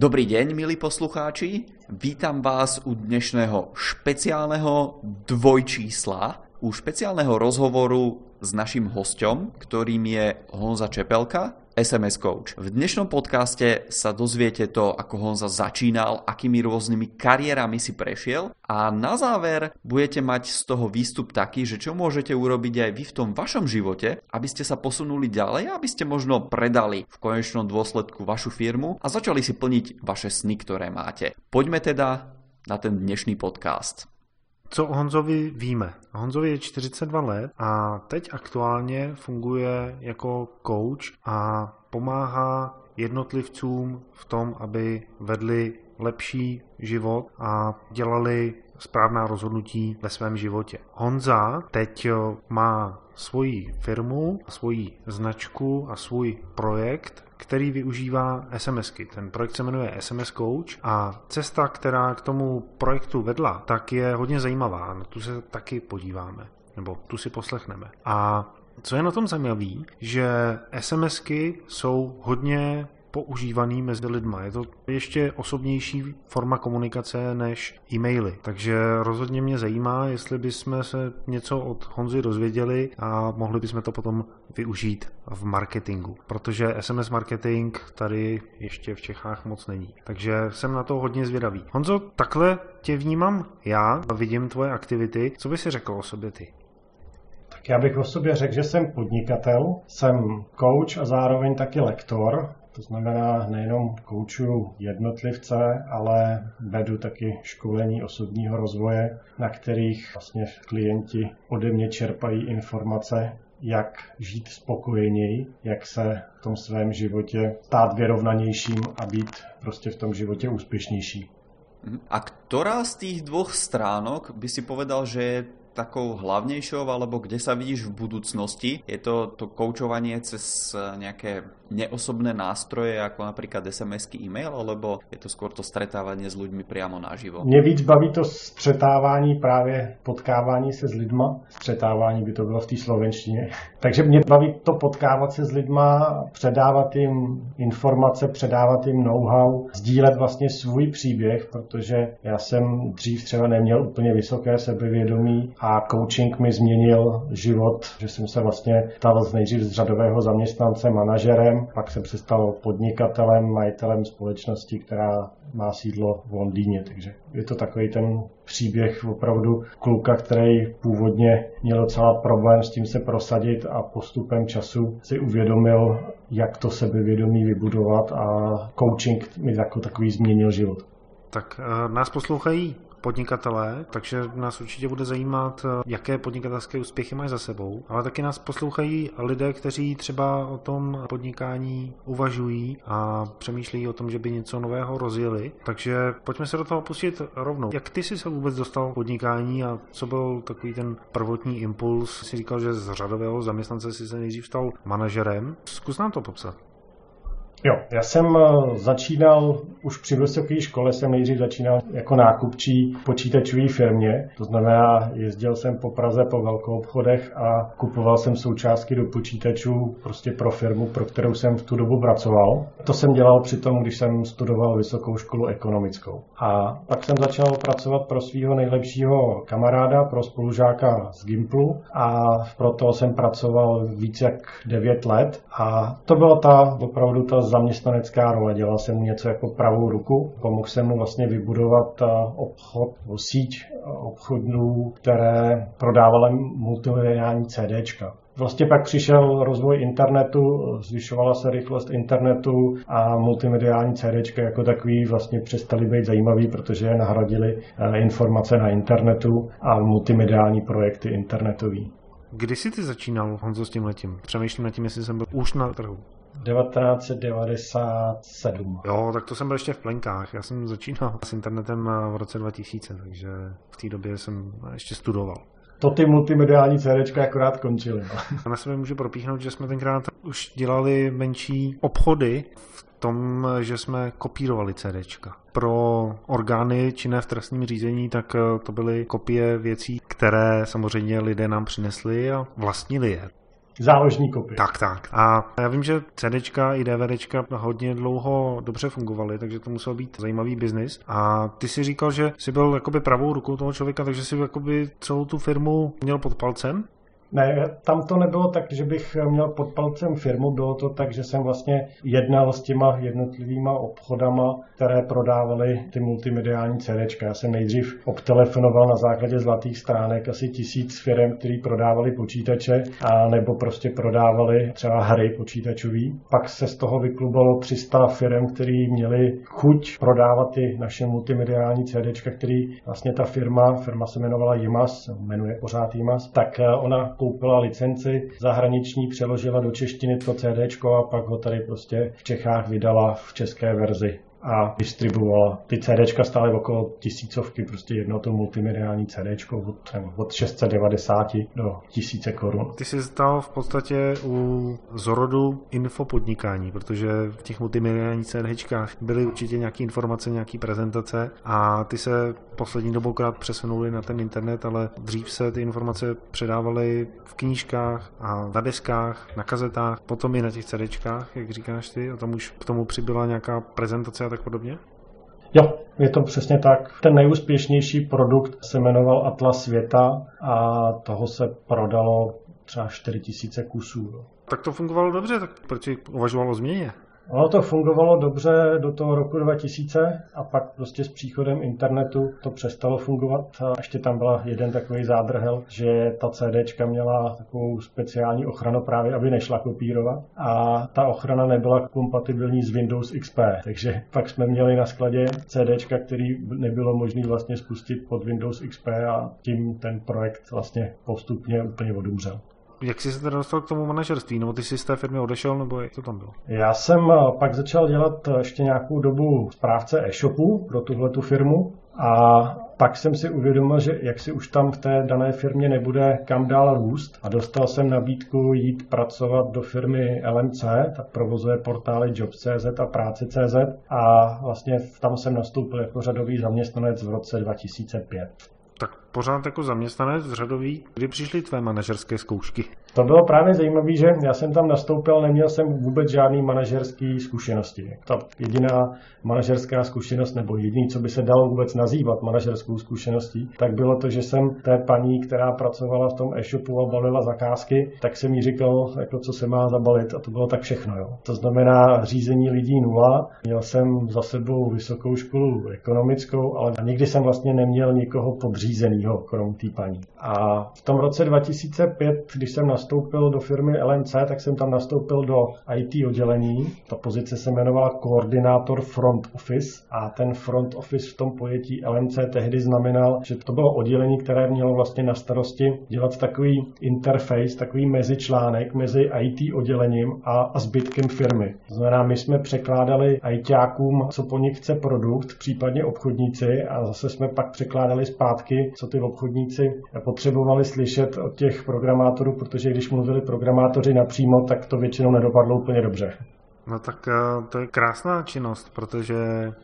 Dobrý deň, milí poslucháči. Vítam vás u dnešného špeciálneho dvojčísla, u špeciálneho rozhovoru s naším hostom, ktorým je Honza Čepelka, SMS Coach. V dnešnom podcaste sa dozviete to, ako Honza začínal, akými rôznymi kariérami si prešiel a na záver budete mať z toho výstup taký, že čo môžete urobiť aj vy v tom vašom živote, aby ste sa posunuli ďalej aby ste možno predali v konečnom dôsledku vašu firmu a začali si plniť vaše sny, ktoré máte. Poďme teda na ten dnešný podcast. Co o Honzovi víme? Honzovi je 42 let a teď aktuálně funguje jako coach a pomáhá jednotlivcům v tom, aby vedli lepší život a dělali správná rozhodnutí ve svém životě. Honza teď má svoji firmu, svoji značku a svůj projekt, který využívá SMSky. Ten projekt se jmenuje SMS Coach a cesta, která k tomu projektu vedla, tak je hodně zajímavá. Na tu se taky podíváme, nebo tu si poslechneme. A co je na tom zajímavé, že SMSky jsou hodně používaný mezi lidma. Je to ještě osobnější forma komunikace než e-maily. Takže rozhodně mě zajímá, jestli bychom se něco od Honzy dozvěděli a mohli bychom to potom využít v marketingu. Protože SMS marketing tady ještě v Čechách moc není. Takže jsem na to hodně zvědavý. Honzo, takhle tě vnímám já, vidím tvoje aktivity. Co by si řekl o sobě ty? Tak já bych o sobě řekl, že jsem podnikatel, jsem coach a zároveň taky lektor. To znamená, nejenom koučuju jednotlivce, ale vedu taky školení osobního rozvoje, na kterých vlastně klienti ode mě čerpají informace, jak žít spokojeněji, jak se v tom svém životě stát vyrovnanějším a být prostě v tom životě úspěšnější. A ktorá z tých dvoch stránok by si povedal, že je takou hlavnejšou, alebo kde sa vidíš v budúcnosti? Je to to koučovanie cez nejaké neosobné nástroje, ako napríklad SMS-ky, e-mail, alebo je to skôr to stretávanie s ľuďmi priamo naživo? Mě víc baví to střetávání, právě potkávání se s lidma. Střetávání by to bylo v té slovenštině. Takže mě baví to potkávat se s lidma, předávat jim informace, předávat jim know-how, sdílet vlastně svůj příběh, protože já jsem dřív třeba neměl úplně vysoké sebevědomí a coaching mi změnil život, že jsem se vlastně stal z nejdřív z řadového zaměstnance manažerem, pak jsem se stal podnikatelem, majitelem společnosti, která má sídlo v Londýně. Takže je to takový ten příběh opravdu kluka, který původně měl docela problém s tím se prosadit a postupem času si uvědomil, jak to sebevědomí vybudovat a coaching mi jako takový změnil život. Tak uh, nás poslouchají podnikatelé, takže nás určitě bude zajímat, jaké podnikatelské úspěchy mají za sebou, ale taky nás poslouchají lidé, kteří třeba o tom podnikání uvažují a přemýšlejí o tom, že by něco nového rozjeli. Takže pojďme se do toho pustit rovnou. Jak ty jsi se vůbec dostal k podnikání a co byl takový ten prvotní impuls? Jsi říkal, že z řadového zaměstnance si se nejdřív stal manažerem. Zkus nám to popsat. Jo, já jsem eh, začínal už při vysoké škole, jsem nejdřív začínal jako nákupčí počítačové firmě, to znamená, jezdil jsem po Praze po velkou obchodech a kupoval jsem součástky do počítačů prostě pro firmu, pro kterou jsem v tu dobu pracoval. To jsem dělal při tom, když jsem studoval vysokou školu ekonomickou. A pak jsem začal pracovat pro svého nejlepšího kamaráda, pro spolužáka z Gimplu a proto jsem pracoval více jak 9 let a to byla ta opravdu ta zaměstnanecká role. Dělal jsem mu něco jako pravou ruku. Pomohl jsem mu vlastně vybudovat obchod, síť obchodů, které prodávaly multimediální CDčka. Vlastně pak přišel rozvoj internetu, zvyšovala se rychlost internetu a multimediální CDčka jako takový vlastně přestali být zajímavý, protože nahradili informace na internetu a multimediální projekty internetový. Kdy jsi ty začínal, Honzo, s tím letím? Přemýšlím nad tím, jestli jsem byl už na trhu. 1997. Jo, tak to jsem byl ještě v plenkách. Já jsem začínal s internetem v roce 2000, takže v té době jsem ještě studoval. To ty multimediální CDčka akorát končily. No. Na sebe můžu propíchnout, že jsme tenkrát už dělali menší obchody v tom, že jsme kopírovali CDčka. Pro orgány činné v trestním řízení, tak to byly kopie věcí, které samozřejmě lidé nám přinesli a vlastnili je. Záložní kopie. Tak, tak. A já vím, že CDčka i DVDčka hodně dlouho dobře fungovaly, takže to musel být zajímavý biznis. A ty si říkal, že jsi byl jakoby pravou rukou toho člověka, takže si jakoby celou tu firmu měl pod palcem? Ne, tam to nebylo tak, že bych měl pod palcem firmu, bylo to tak, že jsem vlastně jednal s těma jednotlivýma obchodama, které prodávaly ty multimediální CDčka. Já jsem nejdřív obtelefonoval na základě zlatých stránek asi tisíc firm, které prodávali počítače a nebo prostě prodávali třeba hry počítačový. Pak se z toho vyklubalo 300 firm, které měly chuť prodávat ty naše multimediální CDčka, který vlastně ta firma, firma se jmenovala JIMAS, jmenuje pořád JIMAS, tak ona koupila licenci zahraniční, přeložila do češtiny to CD a pak ho tady prostě v Čechách vydala v české verzi a distribuovala. Ty CDčka stály okolo tisícovky, prostě jedno to multimediální CDčko od, od 690 do tisíce korun. Ty jsi stál v podstatě u zrodu infopodnikání, protože v těch multimediálních CDčkách byly určitě nějaké informace, nějaké prezentace a ty se poslední dobou krát přesunuli na ten internet, ale dřív se ty informace předávaly v knížkách a na deskách, na kazetách, potom i na těch CDčkách, jak říkáš ty, a tam už k tomu přibyla nějaká prezentace tak podobně? Jo, je to přesně tak. Ten nejúspěšnější produkt se jmenoval Atlas světa a toho se prodalo třeba 4000 kusů. Tak to fungovalo dobře, tak proč uvažovalo o změně? Ono to fungovalo dobře do toho roku 2000 a pak prostě s příchodem internetu to přestalo fungovat. A ještě tam byl jeden takový zádrhel, že ta CDčka měla takovou speciální ochranu právě, aby nešla kopírovat a ta ochrana nebyla kompatibilní s Windows XP. Takže pak jsme měli na skladě CDčka, který nebylo možné vlastně spustit pod Windows XP a tím ten projekt vlastně postupně úplně odumřel. Jak jsi se teda dostal k tomu manažerství? Nebo ty jsi z té firmy odešel, nebo jak to tam bylo? Já jsem eh, pak začal dělat eh, ještě nějakou dobu správce e-shopu pro tuhle tu firmu a pak jsem si uvědomil, že jak si už tam v té dané firmě nebude kam dál růst a dostal jsem nabídku jít pracovat do firmy LMC, tak provozuje portály Jobs.cz a Práce.cz a vlastně tam jsem nastoupil jako řadový zaměstnanec v roce 2005 tak pořád jako zaměstnanec řadový, kdy přišly tvé manažerské zkoušky? To bylo právě zajímavé, že já jsem tam nastoupil, neměl jsem vůbec žádný manažerský zkušenosti. Ta jediná manažerská zkušenost, nebo jediný, co by se dalo vůbec nazývat manažerskou zkušeností, tak bylo to, že jsem té paní, která pracovala v tom e-shopu a balila zakázky, tak jsem jí říkal, jako co se má zabalit a to bylo tak všechno. Jo. To znamená řízení lidí nula. Měl jsem za sebou vysokou školu ekonomickou, ale nikdy jsem vlastně neměl nikoho podřízeného, krom té paní. A v tom roce 2005, když jsem nastoupil do firmy LMC, tak jsem tam nastoupil do IT oddělení. Ta pozice se jmenovala koordinátor front office a ten front office v tom pojetí LMC tehdy znamenal, že to bylo oddělení, které mělo vlastně na starosti dělat takový interface, takový mezičlánek mezi IT oddělením a, a zbytkem firmy. To znamená, my jsme překládali ITákům, co po nich chce produkt, případně obchodníci a zase jsme pak překládali zpátky, co ty obchodníci potřebovali slyšet od těch programátorů, protože když mluvili programátoři napřímo, tak to většinou nedopadlo úplně dobře. No tak eh, to je krásná činnost, protože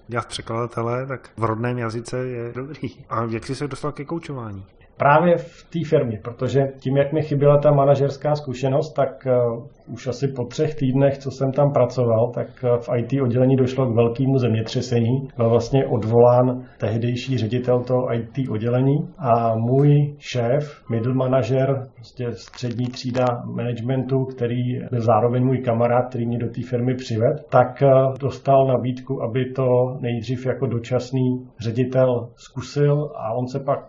dělat překladatele, tak v rodném jazyce je dobrý. A jak jsi se dostal ke koučování? Právě v té firmě, protože tím, jak mi chyběla ta manažerská zkušenost, tak uh, už asi po třech týdnech, co jsem tam pracoval, tak v IT oddělení došlo k velkému zemětřesení. Byl vlastně odvolán tehdejší ředitel toho IT oddělení a můj šéf, middle manažer, prostě střední třída managementu, který byl zároveň můj kamarád, který mě do té firmy přived, tak uh, dostal nabídku, aby to nejdřív jako dočasný ředitel zkusil a on se pak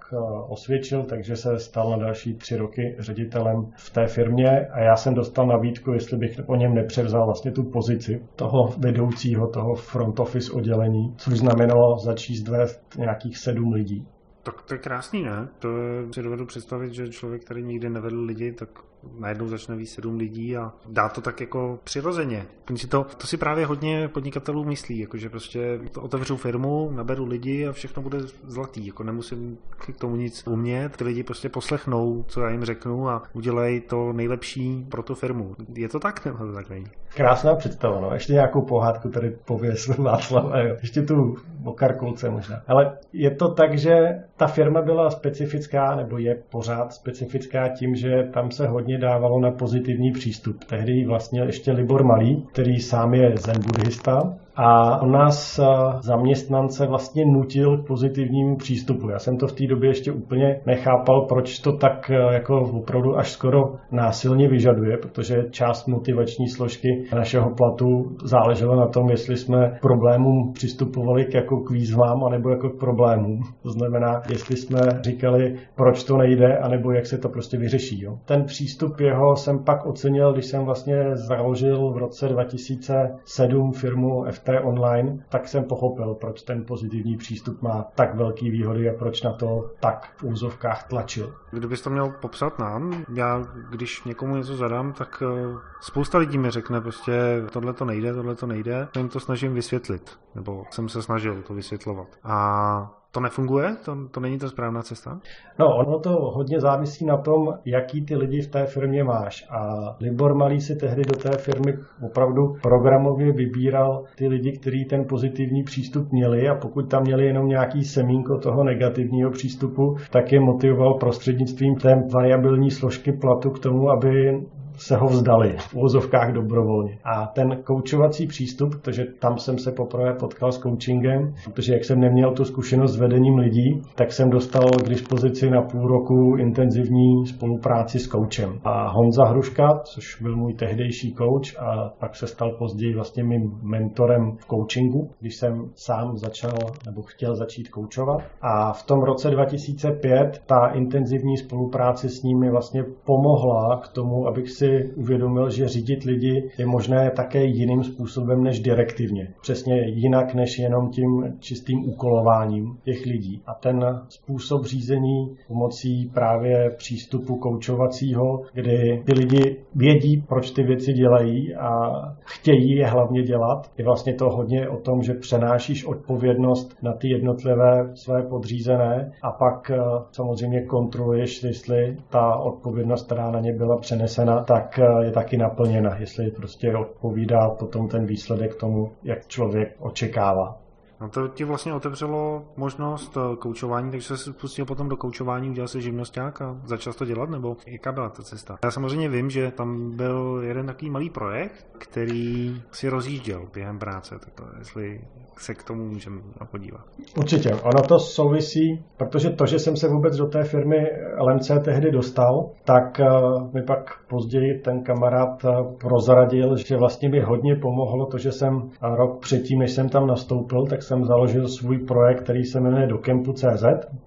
osvědčil skončil, takže se stal na další tři roky ředitelem v té firmě a já jsem dostal nabídku, jestli bych po něm nepřevzal vlastně tu pozici toho vedoucího, toho front office oddělení, což znamenalo začít vést nějakých sedm lidí. Tak to je krásný, ne? To si dovedu představit, že člověk, který nikdy nevedl lidi, tak najednou začne víc sedm lidí a dá to tak jako přirozeně. To, to si právě hodně podnikatelů myslí, jako že prostě otevřu firmu, naberu lidi a všechno bude zlatý, jako nemusím k tomu nic umět, ty lidi prostě poslechnou, co já jim řeknu a udělají to nejlepší pro tu firmu. Je to tak nebo to tak není? Krásná představa, no. Ještě nějakou pohádku tady pověs Václav. Ještě tu o karkulce možná. Ale je to tak, že ta firma byla specifická, nebo je pořád specifická tím, že tam se hodně dávalo na pozitivní přístup. Tehdy vlastně ještě Libor Malý, který sám je zen buddhista, a on nás eh, zaměstnance vlastně nutil k pozitivnímu přístupu. Já jsem to v té době ještě úplně nechápal, proč to tak eh, jako opravdu až skoro násilně vyžaduje, protože část motivační složky našeho platu záležela na tom, jestli jsme problémům přistupovali jako k výzvám, anebo jako k problémům. To znamená, jestli jsme říkali, proč to nejde, anebo jak se to prostě vyřeší. Jo. Ten přístup jeho jsem pak ocenil, když jsem vlastně založil v roce 2007 firmu FT Online, tak jsem pochopil, proč ten pozitivní přístup má tak velký výhody a proč na to tak v úzovkách tlačil. Kdybys to měl popsat nám, já když někomu něco zadám, tak eh, spousta lidí mi řekne prostě tohle to nejde, tohle to nejde, jim to snažím vysvětlit, nebo jsem se snažil to vysvětlovat. A to nefunguje? To, to není ta správná cesta? No, ono to hodně závisí na tom, jaký ty lidi v té firmě máš. A Libor Malý si tehdy do té firmy opravdu programově vybíral ty lidi, kteří ten pozitivní přístup měli a pokud tam měli jenom nějaký semínko toho negativního přístupu, tak je motivoval prostřednictvím té variabilní složky platu k tomu, aby se ho vzdali v úvozovkách dobrovolně. A ten koučovací přístup, protože tam jsem se poprvé potkal s coachingem, protože jak jsem neměl tu zkušenost s vedením lidí, tak jsem dostal k dispozici na půl roku intenzivní spolupráci s koučem. A Honza Hruška, což byl můj tehdejší kouč a pak se stal později vlastně mým mentorem v coachingu, když jsem sám začal nebo chtěl začít koučovat. A v tom roce 2005 ta intenzivní spolupráce s ním mi vlastně pomohla k tomu, abych si si uvědomil, že řídit lidi je možné také jiným způsobem než direktivně. Přesně jinak než jenom tím čistým úkolováním těch lidí. A ten způsob řízení pomocí právě přístupu koučovacího, kdy ty lidi vědí, proč ty věci dělají a chtějí je hlavně dělat, je vlastně to hodně o tom, že přenášíš odpovědnost na ty jednotlivé své podřízené a pak eh, samozřejmě kontroluješ, jestli ta odpovědnost, která na ně byla přenesena, ta tak eh, je taky naplněna, jestli prostě odpovídá potom ten výsledek tomu, jak člověk očekává. No to ti vlastně otevřelo možnost eh, koučování, takže se spustil potom do koučování, udělal si živnosták a začal to dělat, nebo jaká byla ta cesta? Já samozřejmě vím, že tam byl jeden takový malý projekt, který si rozjížděl během práce, tak to, jestli se k tomu můžeme podívat. Určitě, ono to souvisí, protože to, že jsem se vůbec do té firmy LMC tehdy dostal, tak eh, mi pak později ten kamarád eh, prozradil, že vlastně mi hodně pomohlo to, že jsem rok předtím, než jsem tam nastoupil, tak jsem založil svůj projekt, který se jmenuje Dokempu.cz,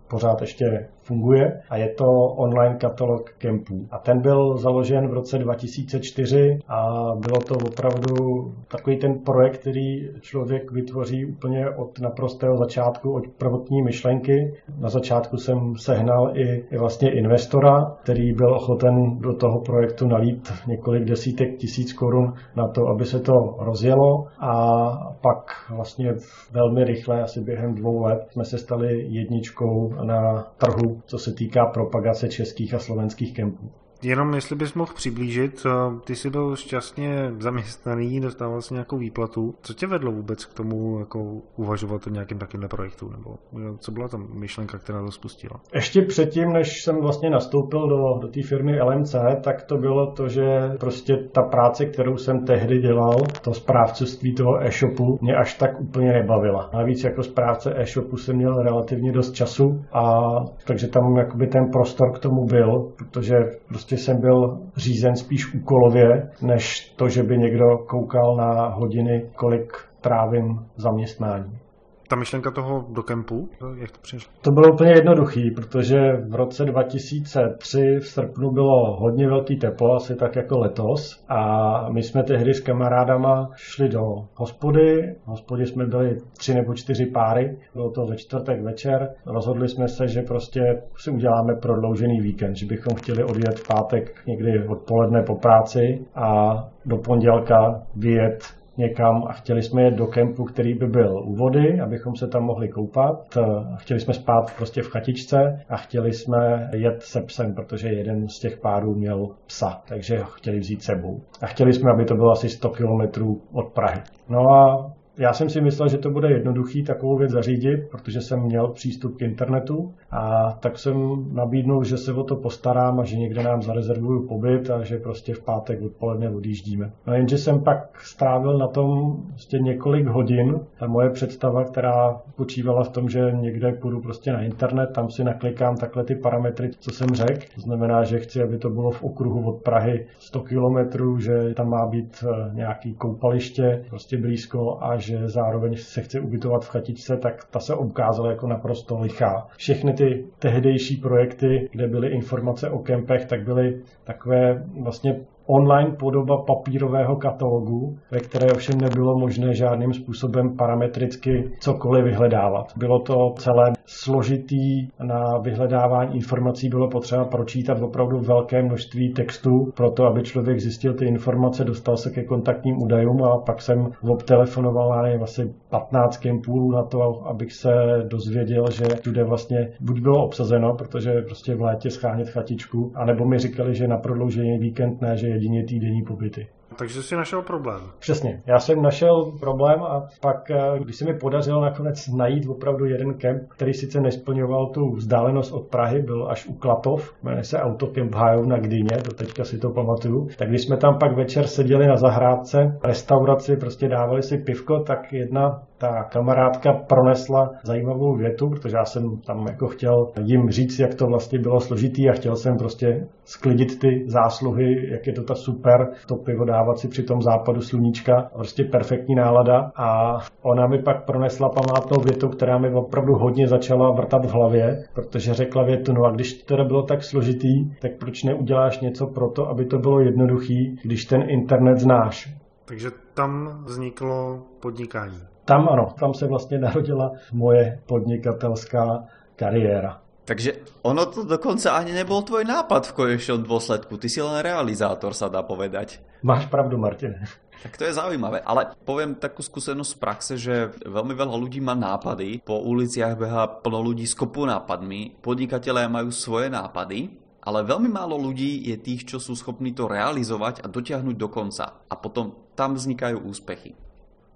pořád ještě funguje a je to online katalog kempů. A ten byl založen v roce 2004 a bylo to opravdu takový ten projekt, který člověk vytvoří úplně od naprostého začátku, od prvotní myšlenky. Na začátku jsem sehnal i, i vlastně investora, který byl ochoten do toho projektu nalít několik desítek tisíc korun na to, aby se to rozjelo a pak vlastně velmi rychle, asi během dvou let, jsme se stali jedničkou na trhu co se týká propagace českých a slovenských kempů. Jenom jestli bys mohl přiblížit, ty jsi byl šťastně zaměstnaný, dostával si nějakou výplatu. Co tě vedlo vůbec k tomu jako uvažovat o nějakém takovém projektu? Nebo co byla ta myšlenka, která to spustila? Ještě předtím, než jsem vlastně nastoupil do, do té firmy LMC, tak to bylo to, že prostě ta práce, kterou jsem tehdy dělal, to správcovství toho e-shopu, mě až tak úplně nebavila. Navíc jako správce e-shopu jsem měl relativně dost času a takže tam jakoby ten prostor k tomu byl, protože prostě prostě jsem byl řízen spíš úkolově, než to, že by někdo koukal na hodiny, kolik trávím zaměstnání ta myšlenka toho do kempu, jak to přišlo? To bylo úplně jednoduchý, protože v roce 2003 v srpnu bylo hodně velký teplo, asi tak jako letos. A my jsme tehdy s kamarádama šli do hospody. V hospodě jsme byli tři nebo čtyři páry. Bylo to ve čtvrtek večer. Rozhodli jsme se, že prostě si uděláme prodloužený víkend, že bychom chtěli odjet v pátek někdy odpoledne po práci a do pondělka vyjet někam a chtěli jsme jet do kempu, který by byl u vody, abychom se tam mohli koupat. Chtěli jsme spát prostě v chatičce a chtěli jsme jet se psem, protože jeden z těch párů měl psa, takže ho chtěli vzít sebou. A chtěli jsme, aby to bylo asi 100 kilometrů od Prahy. No a Já jsem si myslel, že to bude jednoduchý takovou věc zařídit, protože jsem měl přístup k internetu a tak jsem nabídnul, že se o to postarám a že někde nám zarezervuju pobyt a že prostě v pátek odpoledne odjíždíme. No jenže jsem pak strávil na tom prostě několik hodin. Ta moje představa, která počívala v tom, že někde půjdu prostě na internet, tam si naklikám takhle ty parametry, co jsem řekl. To znamená, že chci, aby to bylo v okruhu od Prahy 100 kilometrů, že tam má být eh, nějaký koupaliště prostě blízko a že zároveň se chce ubytovat v chatičce, tak ta se ukázala jako naprosto lichá. Všechny ty tehdejší projekty, kde byly informace o kempech, tak byly takové vlastně online podoba papírového katalogu, ve které ovšem nebylo možné žádným způsobem parametricky cokoliv vyhledávat. Bylo to celé složitý na vyhledávání informací, bylo potřeba pročítat opravdu velké množství textů pro to, aby člověk zjistil ty informace, dostal se ke kontaktním údajům a pak jsem obtelefonoval na asi 15 kempů na to, abych se dozvěděl, že všude vlastně buď bylo obsazeno, protože prostě v létě schánět chatičku, anebo mi říkali, že na prodloužený víkend ne, že jedině týdenní pobyty. Takže jsi našel problém. Přesně. Já jsem našel problém a pak, eh, když se mi podařilo nakonec najít opravdu jeden kemp, který sice nesplňoval tu vzdálenost od Prahy, byl až u Klatov, jmenuje se Autokemp Hájov na Gdyně, do teďka si to pamatuju. Tak když jsme tam pak večer seděli na zahrádce, restauraci, prostě dávali si pivko, tak jedna ta kamarádka pronesla zajímavou větu, protože já jsem tam jako chtěl jim říct, jak to vlastně bylo složitý a chtěl jsem prostě sklidit ty zásluhy, jak je to ta super, to pivo dávat si při tom západu sluníčka, prostě perfektní nálada a ona mi pak pronesla památnou větu, která mi opravdu hodně začala vrtat v hlavě, protože řekla větu, no a když to teda bylo tak složitý, tak proč neuděláš něco pro to, aby to bylo jednoduchý, když ten internet znáš. Takže tam vzniklo podnikání. Tam ano, tam se vlastně narodila moje podnikatelská kariéra. Takže ono to dokonce ani nebol tvoj nápad v konečnom dôsledku. Ty si len realizátor, sa dá povedať. Máš pravdu, Martin. Tak to je zaujímavé, ale poviem takú skúsenosť z praxe, že veľmi veľa ľudí má nápady, po uliciach beha plno ľudí s kopu nápadmi, podnikatelé majú svoje nápady, ale veľmi málo ľudí je tých, čo sú schopní to realizovať a dotiahnuť do konca. A potom tam vznikajú úspechy.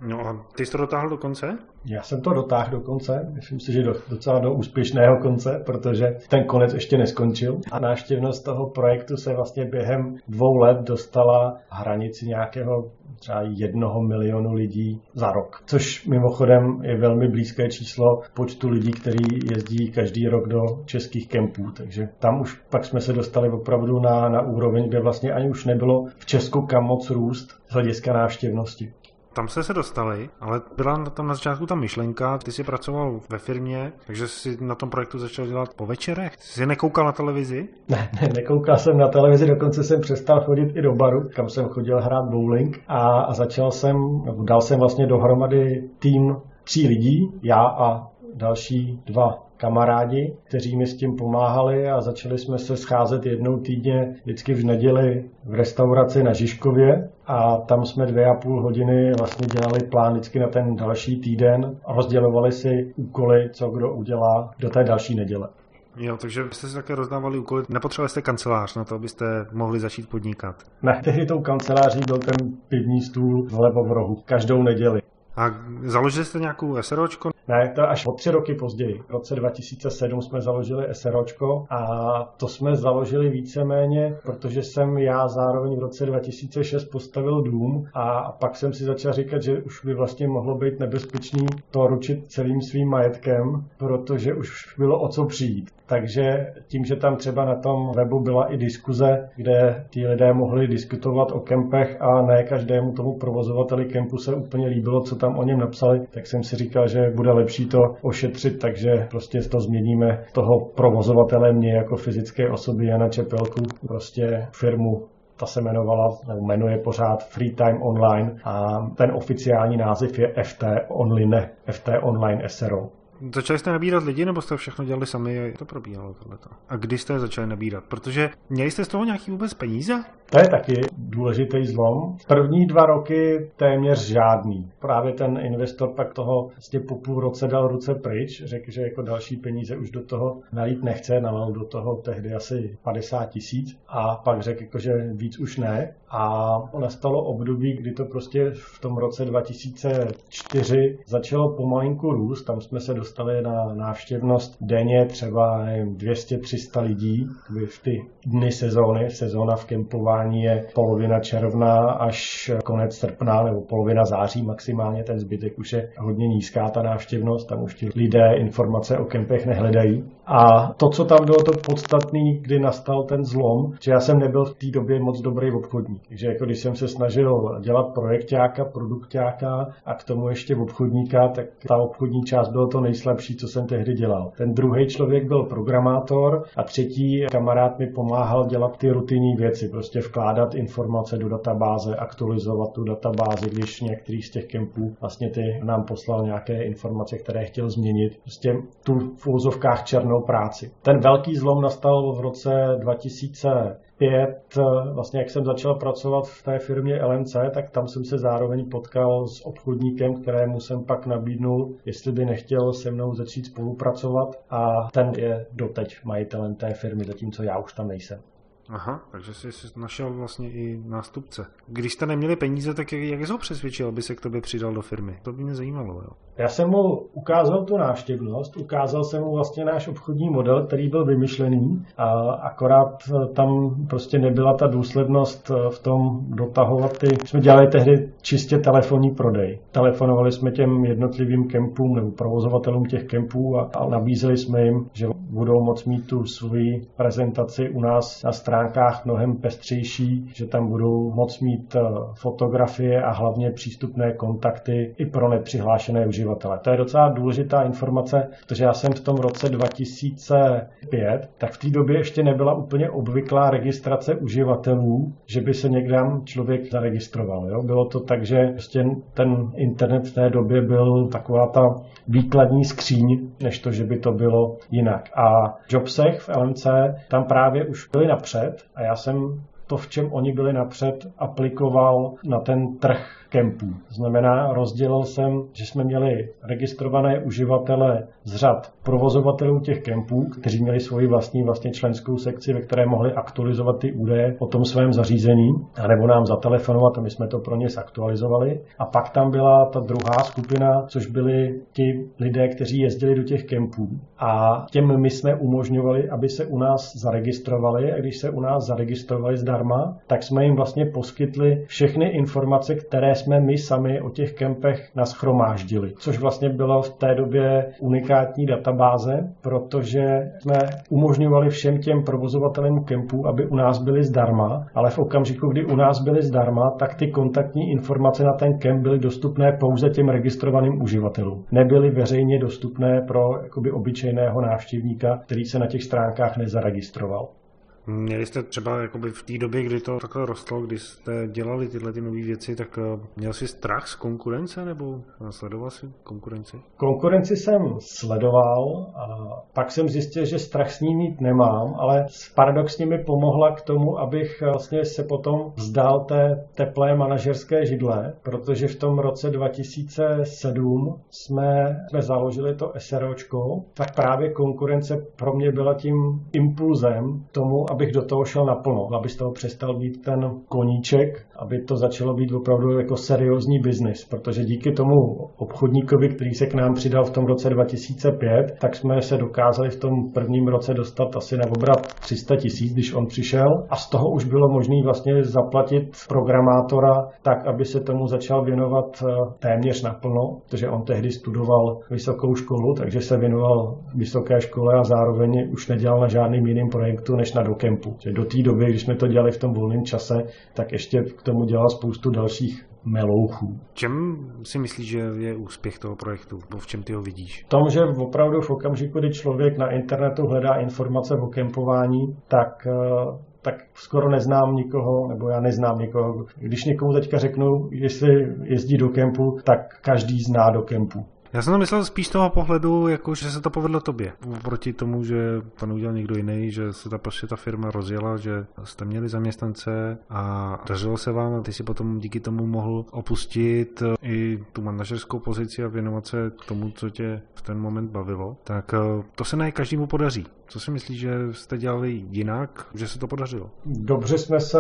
No a ty jsi to dotáhl do konce? Já jsem to dotáhl do konce, myslím si, že do, docela do úspěšného konce, protože ten konec ještě neskončil. A náštěvnost toho projektu se vlastně během dvou let dostala hranici nějakého třeba jednoho milionu lidí za rok. Což mimochodem je velmi blízké číslo počtu lidí, který jezdí každý rok do českých kempů. Takže tam už pak jsme se dostali opravdu na, na úroveň, kde vlastně ani už nebylo v Česku kam moc růst z hlediska návštěvnosti. Tam jste se dostali, ale byla tam na začátku ta myšlenka, ty jsi pracoval ve firmě, takže jsi na tom projektu začal dělat po večerech. Jsi nekoukal na televizi? Ne, ne, nekoukal jsem na televizi, dokonce jsem přestal chodit i do baru, kam jsem chodil hrát bowling a, a začal jsem, dal jsem vlastně dohromady tým tří lidí, já a další dva kamarádi, kteří mi s tím pomáhali a začali jsme se scházet jednou týdně vždycky v neděli v restauraci na Žižkově a tam jsme dvě a půl hodiny vlastně dělali plán vždycky na ten další týden a rozdělovali si úkoly, co kdo udělá do té další neděle. Jo, takže jste si také rozdávali úkoly. Nepotřebovali jste kancelář na to, abyste mohli začít podnikat? Ne, tehdy tou kanceláří byl ten pivní stůl vlevo v rohu, každou neděli. A založili jste nějakou SROčko? Ne, to až o tři roky později. V roce 2007 jsme založili SROčko a to jsme založili víceméně, protože jsem já zároveň v roce 2006 postavil dům a pak jsem si začal říkat, že už by vlastně mohlo být nebezpečný to ručit celým svým majetkem, protože už bylo o co přijít. Takže tím, že tam třeba na tom webu byla i diskuze, kde ti lidé mohli diskutovat o kempech a ne každému tomu provozovateli kempu se úplně líbilo, co tam o něm napsali, tak jsem si říkal, že bude lepší to ošetřit, takže prostě to změníme toho provozovatele mě jako fyzické osoby Jana Čepelku, prostě firmu ta se jmenovala, nebo jmenuje pořád Free Time Online a ten oficiální název je FT Online, FT Online SRO. Začali jste nabírat lidi, nebo jste všechno dělali sami a to probíhalo tohleto? A kdy jste začali nabírat? Protože měli jste z toho nějaký vůbec peníze? To je taky důležitý zlom. První dva roky téměř žádný. Právě ten investor pak toho vlastně po půl roce dal ruce pryč, řekl, že jako další peníze už do toho nalít nechce, nalil do toho tehdy asi 50 tisíc a pak řekl, jako, že víc už ne. A nastalo období, kdy to prostě v tom roce 2004 začalo pomalinku růst. Tam jsme se dostali na návštěvnost denně třeba 200-300 lidí v ty dny sezóny. Sezóna v kempování je polovina června až konec srpna nebo polovina září maximálně. Ten zbytek už je hodně nízká ta návštěvnost. Tam už ti lidé informace o kempech nehledají. A to, co tam bylo to podstatné, kdy nastal ten zlom, že já jsem nebyl v té době moc dobrý obchodník. Takže jako když jsem se snažil dělat projektáka, produktáka a k tomu ještě obchodníka, tak ta obchodní část bylo to nejslabší, co jsem tehdy dělal. Ten druhý člověk byl programátor a třetí kamarád mi pomáhal dělat ty rutinní věci, prostě vkládat informace do databáze, aktualizovat tu databázi, když některý z těch kempů vlastně ty nám poslal nějaké informace, které chtěl změnit. Prostě tu v úzovkách černou práci. Ten velký zlom nastal v roce 2000 pět, vlastně jak jsem začal pracovat v té firmě LNC, tak tam jsem se zároveň potkal s obchodníkem, kterému jsem pak nabídnul, jestli by nechtěl se mnou začít spolupracovat a ten je doteď majitelem té firmy, zatímco já už tam nejsem. Aha, takže jsi našel vlastně i nástupce. Když jste neměli peníze, tak jak, jak jsi ho přesvědčil, aby se k tobě přidal do firmy? To by mě zajímalo. Jo. Já jsem mu ukázal tu návštěvnost, ukázal jsem mu vlastně náš obchodní model, který byl vymyšlený, a akorát tam prostě nebyla ta důslednost v tom dotahovat ty. Jsme dělali tehdy čistě telefonní prodej. Telefonovali jsme těm jednotlivým kempům nebo provozovatelům těch kempů a, a nabízeli jsme jim, že budou moct mít tu svoji prezentaci u nás na stránkách mnohem pestřejší, že tam budou moct mít eh, fotografie a hlavně přístupné kontakty i pro nepřihlášené uživatele. To je docela důležitá informace, protože já jsem v tom roce 2005, tak v té době ještě nebyla úplně obvyklá registrace uživatelů, že by se někde člověk zaregistroval. Jo? Bylo to tak, že prostě ten internet v té době byl taková ta výkladní skříň, než to, že by to bylo jinak. A Jobsech v LMC tam právě už byli napřed a já jsem to, v čem oni byli napřed, aplikoval na ten trh kempů. Znamená, rozdělil jsem, že jsme měli registrované uživatele z řad provozovatelů těch kempů, kteří měli svoji vlastní vlastně členskou sekci, ve které mohli aktualizovat ty údaje o tom svém zařízení, anebo nám zatelefonovat a my jsme to pro ně zaktualizovali. A pak tam byla ta druhá skupina, což byli ti lidé, kteří jezdili do těch kempů. A těm my jsme umožňovali, aby se u nás zaregistrovali a když se u nás zaregistrovali zdarma, tak jsme jim vlastně poskytli všechny informace, které jsme my sami o těch kempech naschromáždili, což vlastně bylo v té době unikátní databáze, protože jsme umožňovali všem těm provozovatelům kempů, aby u nás byli zdarma, ale v okamžiku, kdy u nás byli zdarma, tak ty kontaktní informace na ten kemp byly dostupné pouze těm registrovaným uživatelům. Nebyly veřejně dostupné pro jakoby obyčejného návštěvníka, který se na těch stránkách nezaregistroval. Měli jste třeba jakoby v té době, kdy to takhle rostlo, kdy jste dělali tyhle ty nové věci, tak eh, měl jsi strach z konkurence nebo sledoval jsi konkurenci? Konkurenci jsem sledoval a pak jsem zjistil, že strach s ní mít nemám, ale paradoxně mi pomohla k tomu, abych vlastně se potom vzdal té teplé manažerské židle, protože v tom roce 2007 jsme, jsme založili to SROčko, tak právě konkurence pro mě byla tím impulzem tomu, abych do toho šel naplno, aby z toho přestal být ten koníček, aby to začalo být opravdu jako seriózní biznis, protože díky tomu obchodníkovi, který se k nám přidal v tom roce 2005, tak jsme se dokázali v tom prvním roce dostat asi na obrat 300 tisíc, když on přišel. A z toho už bylo možné vlastně zaplatit programátora tak, aby se tomu začal věnovat eh, téměř naplno, protože on tehdy studoval vysokou školu, takže se věnoval vysoké škole a zároveň už nedělal na žádným jiným projektu než na doke kempu. Že do té doby, když jsme to dělali v tom volném čase, tak ještě k tomu dělal spoustu dalších melouchů. Čem si myslíš, že je úspěch toho projektu? Nebo v čem ty ho vidíš? V tom, že opravdu v okamžiku, kdy člověk na internetu hledá informace o kempování, tak eh, tak skoro neznám nikoho, nebo já neznám nikoho. Když někomu teďka řeknu, jestli jezdí do kempu, tak každý zná do kempu. Já jsem to myslel spíš z toho pohledu, jako že se to povedlo tobě. Proti tomu, že to neudělal někdo jiný, že se ta prostě ta firma rozjela, že jste měli zaměstnance a dařilo se vám a ty si potom díky tomu mohl opustit i tu manažerskou pozici a věnovat se tomu, co tě v ten moment bavilo. Tak eh, to se ne každému podaří. Co si myslíš, že jste dělali jinak, že se to podařilo? Dobře jsme se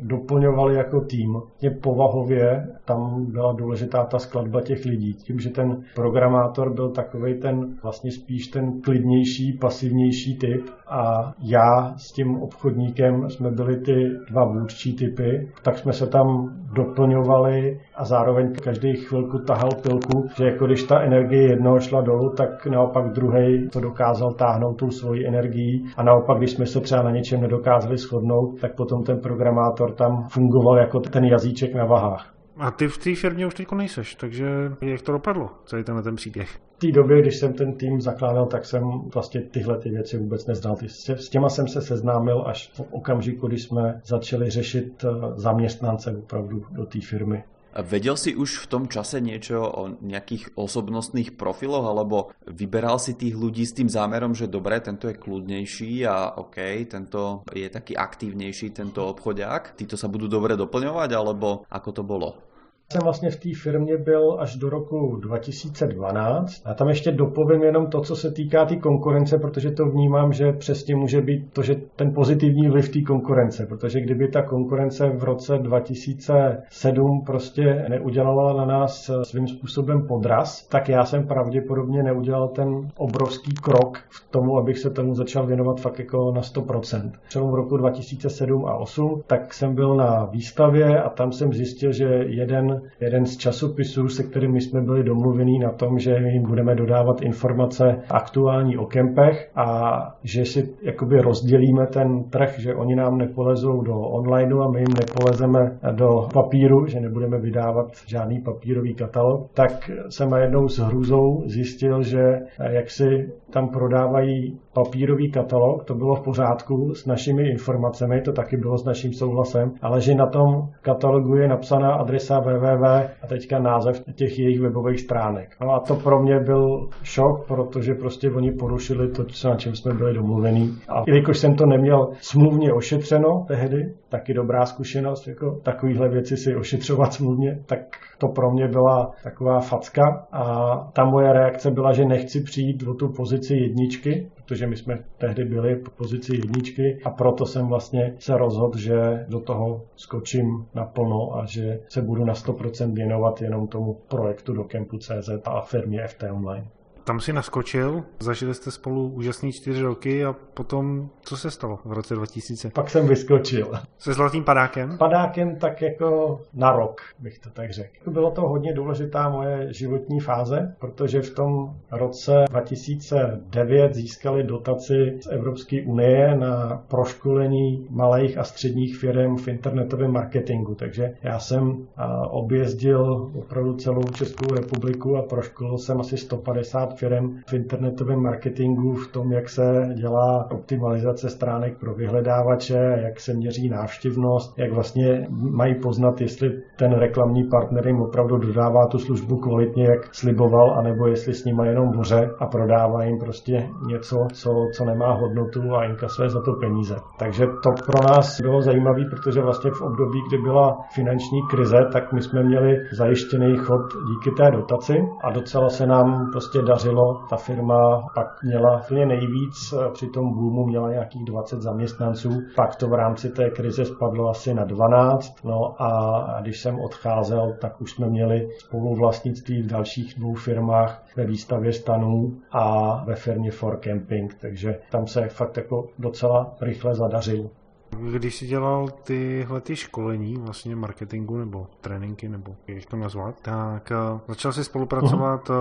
doplňovali jako tým. Mě povahově tam byla důležitá ta skladba těch lidí. Tím, že ten programátor byl takový ten vlastně spíš ten klidnější, pasivnější typ a já s tím obchodníkem jsme byli ty dva vůdčí typy, tak jsme se tam doplňovali a zároveň každý chvilku tahal pilku, že jako když ta energie jednoho šla dolů, tak naopak druhý to dokázal táhnout tou svojí energií a naopak, když jsme se třeba na něčem nedokázali shodnout, tak potom ten programátor tam fungoval jako ten jazyček na vahách. A ty v té firmě už teď nejseš, takže jak to dopadlo, celý tenhle ten příběh? V té době, když jsem ten tým zakládal, tak jsem vlastně tyhle ty věci vůbec neznal. S těma jsem se seznámil až v okamžiku, kdy jsme začali řešit eh, zaměstnance opravdu do té firmy. Vedel si už v tom čase niečo o nejakých osobnostných profiloch, alebo vyberal si tých ľudí s tým zámerom, že dobré, tento je kľudnejší a OK, tento je taký aktívnejší, tento obchodiak, títo sa budú dobre doplňovať, alebo ako to bolo? Jsem vlastně v té firmě byl až do roku 2012 a tam ještě dopovím jenom to, co se týká té tý konkurence, protože to vnímám, že přesně může být to, že ten pozitivní vliv té konkurence, protože kdyby ta konkurence v roce 2007 prostě neudělala na nás svým způsobem podraz, tak já jsem pravděpodobně neudělal ten obrovský krok v tomu, abych se tomu začal věnovat fakt jako na 100%. Přelom roku 2007 a 2008, tak jsem byl na výstavě a tam jsem zjistil, že jeden jeden z časopisů, se kterými jsme byli domluvení na tom, že jim budeme dodávat informace aktuální o kempech a že si jakoby rozdělíme ten trh, že oni nám nepolezou do onlineu a my jim nepolezeme do papíru, že nebudeme vydávat žádný papírový katalog, tak jsem najednou s hrůzou zjistil, že jak si tam prodávají papírový katalog, to bylo v pořádku s našimi informacemi, to taky bylo s naším souhlasem, ale že na tom katalogu je napsaná adresa www a teďka název těch jejich webových stránek. No a to pro mě byl šok, protože prostě oni porušili to, na čem jsme byli domluvení. A jelikož jsem to neměl smluvně ošetřeno tehdy, taky dobrá zkušenost, jako takovýhle věci si ošetřovat smluvně, tak to pro mě byla taková facka a ta moje reakce byla, že nechci přijít o tu pozici jedničky, protože my jsme tehdy byli v pozici jedničky a proto jsem vlastně se rozhodl, že do toho skočím naplno a že se budu na 100% věnovat jenom tomu projektu do CZ a firmě FT Online tam si naskočil, zažili jste spolu úžasný čtyři roky a potom co se stalo v roce 2000? Pak jsem vyskočil. Se zlatým padákem? Padákem tak jako na rok, bych to tak řekl. Bylo to hodně důležitá moje životní fáze, protože v tom roce 2009 získali dotaci z Evropské unie na proškolení malých a středních firm v internetovém marketingu. Takže já jsem objezdil opravdu celou Českou republiku a proškolil jsem asi 150 firm v internetovém marketingu, v tom, jak se dělá optimalizace stránek pro vyhledávače, jak se měří návštěvnost, jak vlastně mají poznat, jestli ten reklamní partner jim opravdu dodává tu službu kvalitně, jak sliboval, anebo jestli s nimi jenom voře a prodává jim prostě něco, co, co nemá hodnotu a inkasuje za to peníze. Takže to pro nás bylo zajímavé, protože vlastně v období, kdy byla finanční krize, tak my jsme měli zajištěný chod díky té dotaci a docela se nám prostě dařilo dařilo. Ta firma pak měla úplně nejvíc, při tom boomu měla nějakých 20 zaměstnanců, pak to v rámci té krize spadlo asi na 12. No a když jsem odcházel, tak už jsme měli spoluvlastnictví v dalších dvou firmách ve výstavě stanů a ve firmě For Camping, takže tam se fakt jako docela rychle zadařilo. Když jsi dělal tyhle ty školení, vlastně marketingu nebo tréninky, nebo jak to nazvat, tak uh, začal jsi spolupracovat uh,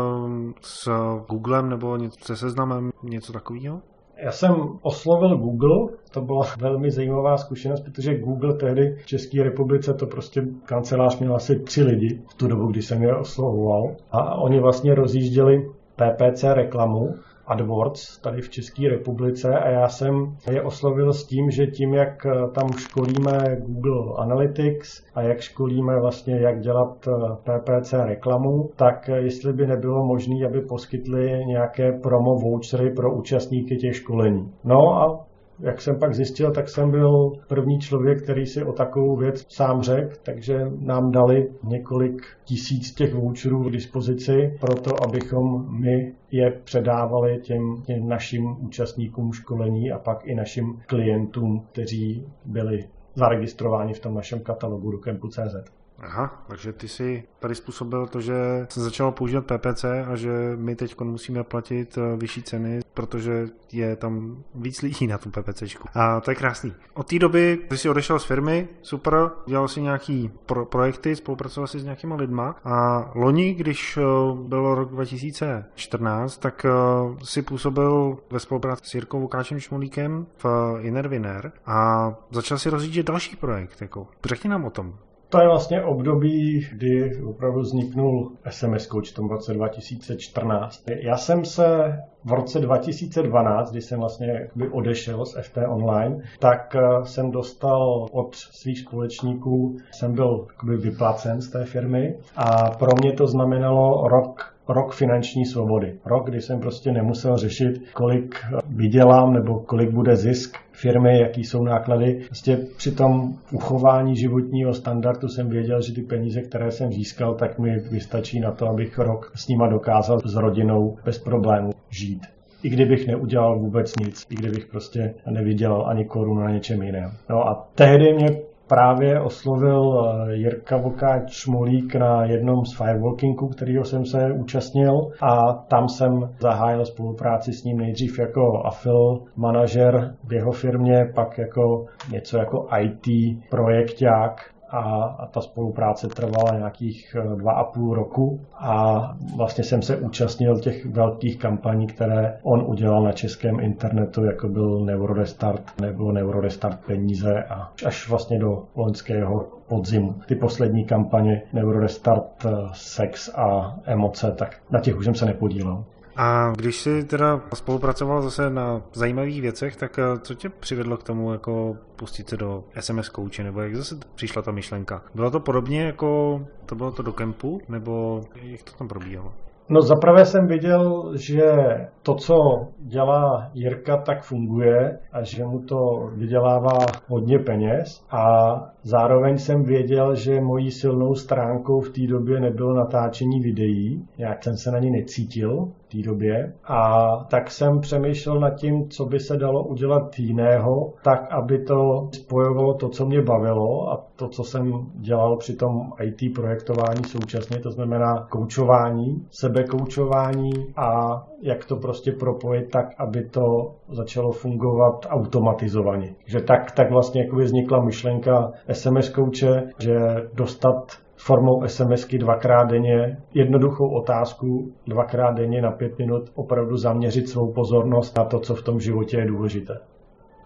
s Googlem nebo se seznamem, něco takového? Já jsem oslovil Google, to byla velmi zajímavá zkušenost, protože Google tehdy v České republice to prostě kancelář měl asi tři lidi v tu dobu, kdy jsem je oslovoval. A oni vlastně rozjížděli PPC reklamu AdWords tady v České republice a já jsem je oslovil s tím, že tím, jak tam školíme Google Analytics a jak školíme vlastně, jak dělat PPC reklamu, tak jestli by nebylo možné, aby poskytli nějaké promo vouchery pro účastníky těch školení. No a jak jsem pak zjistil, tak jsem byl první člověk, který si o takovou věc sám řekl, takže nám dali několik tisíc těch voucherů k dispozici pro to, abychom my je předávali těm, těm našim účastníkům školení a pak i našim klientům, kteří byli zaregistrováni v tom našem katalogu do Campu.cz. Aha, takže ty si tady způsobil to, že se začalo používat PPC a že my teď musíme platit eh, vyšší ceny, protože je tam víc lidí na tom PPCčku. A to je krásný. Od té doby ty jsi odešel z firmy, super, dělal si nějaký pro- projekty, spolupracoval si s nějakýma lidma a loni, když eh, byl rok 2014, tak eh, si působil ve spolupráci s Jirkou Lukášem Šmolíkem v Innerviner a začal si rozjíždět další projekt. Jako. Řekni nám o tom. To je vlastně období, kdy opravdu vzniknul SMS Coach v tom roce 2014. Já jsem se v roce 2012, kdy jsem vlastně odešel z FT Online, tak eh, jsem dostal od svých společníků, jsem byl vyplacen z té firmy a pro mě to znamenalo rok rok finanční svobody. Rok, kdy jsem prostě nemusel řešit, kolik vydělám nebo kolik bude zisk firmy, jaký jsou náklady. Prostě při tom uchování životního standardu jsem věděl, že ty peníze, které jsem získal, tak mi vystačí na to, abych rok s nima dokázal s rodinou bez problémů žít i kdybych neudělal vůbec nic, i kdybych prostě nevydělal ani korunu na něčem jiném. No a tehdy mě právě oslovil eh, Jirka Vokáč Šmolík na jednom z firewalkingů, kterého jsem se účastnil a tam jsem zahájil spolupráci s ním nejdřív jako afil manažer v jeho firmě, pak jako něco jako IT projekták a, ta spolupráce trvala nějakých eh, dva a půl roku a vlastně jsem se účastnil těch velkých kampaní, které on udělal na českém internetu, jako byl Neurorestart nebo Neurorestart peníze a až vlastně do loňského podzimu. Ty poslední kampaně Neurorestart eh, sex a emoce, tak na těch už jsem se nepodílel. A když jsi teda spolupracoval zase na zajímavých věcech, tak eh, co tě přivedlo k tomu jako pustit se do SMS kouče, nebo jak zase přišla ta myšlenka? Bylo to podobně jako to bylo to do kempu, nebo jak to tam probíhalo? No zaprvé jsem viděl, že to, co dělá Jirka, tak funguje a že mu to vydělává hodně peněz a zároveň jsem věděl, že mojí silnou stránkou v té době nebylo natáčení videí, jak jsem se na ně necítil té době a tak jsem přemýšlel nad tím, co by se dalo udělat jiného, tak aby to spojovalo to, co mě bavilo a to, co jsem dělal při tom IT projektování současně, to znamená koučování, sebekoučování a jak to prostě propojit tak, aby to začalo fungovat automatizovaně. Že tak, tak vlastně jako vznikla myšlenka SMS kouče, že dostat formou SMSky dvakrát denně, jednoduchou otázku dvakrát denně na pět minut opravdu zaměřit svou pozornost na to, co v tom životě je důležité.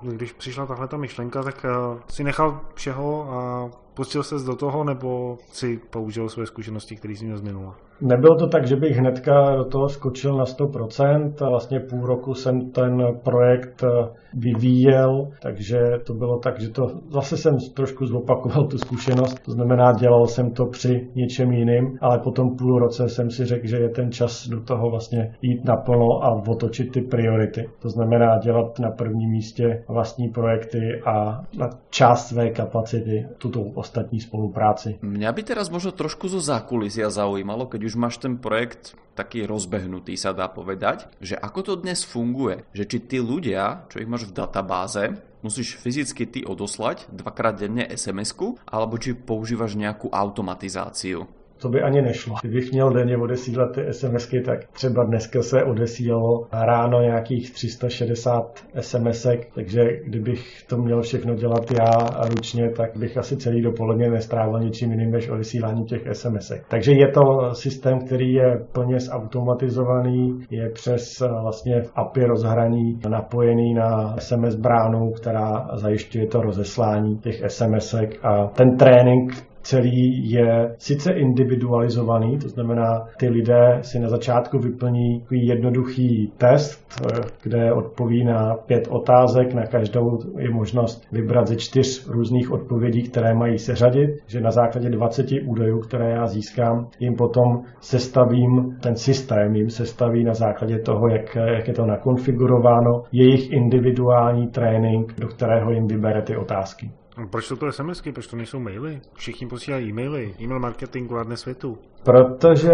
Když přišla tahle ta myšlenka, tak uh, si nechal všeho a pustil se do toho, nebo si použil své zkušenosti, které jsi měl z minula? Nebylo to tak, že bych hnedka do toho skočil na 100% a vlastně půl roku jsem ten projekt eh, vyvíjel, takže to bylo tak, že to zase jsem trošku zopakoval tu zkušenost, to znamená dělal jsem to při něčem jiným, ale po tom půl roce jsem si řekl, že je ten čas do toho vlastně jít naplno a otočit ty priority. To znamená dělat na prvním místě vlastní projekty a na část své kapacity tuto ostatní spolupráci. Mňa by teraz možno trošku zo zákulisia zaujímalo, keď už máš ten projekt taký rozbehnutý, sa dá povedať, že ako to dnes funguje, že či tí ľudia, čo ich máš v databáze, musíš fyzicky ty odoslať dvakrát denne SMS-ku, alebo či používaš nejakú automatizáciu to by ani nešlo. Kdybych měl denně odesílat ty SMSky, tak třeba dneska se odesílalo ráno nějakých 360 SMSek, takže kdybych to měl všechno dělat já ručně, tak bych asi celý dopoledne nestrávil ničím jiným než odesílání těch SMSek. Takže je to systém, který je plně zautomatizovaný, je přes vlastně API rozhraní napojený na SMS bránu, která zajišťuje to rozeslání těch SMSek a ten trénink celý je sice individualizovaný, to znamená, ty lidé si na začátku vyplní jednoduchý test, kde odpoví na pět otázek, na každou je možnost vybrat ze čtyř různých odpovědí, které mají seřadit, že na základě 20 údajů, které já získám, jim potom sestavím ten systém, jim sestaví na základě toho, jak, jak je to nakonfigurováno, jejich individuální trénink, do kterého jim vybere ty otázky. Proč jsou to SMSky, proč to nejsou maily? Všichni posílají e-maily, e-mail marketing vládne světu. Protože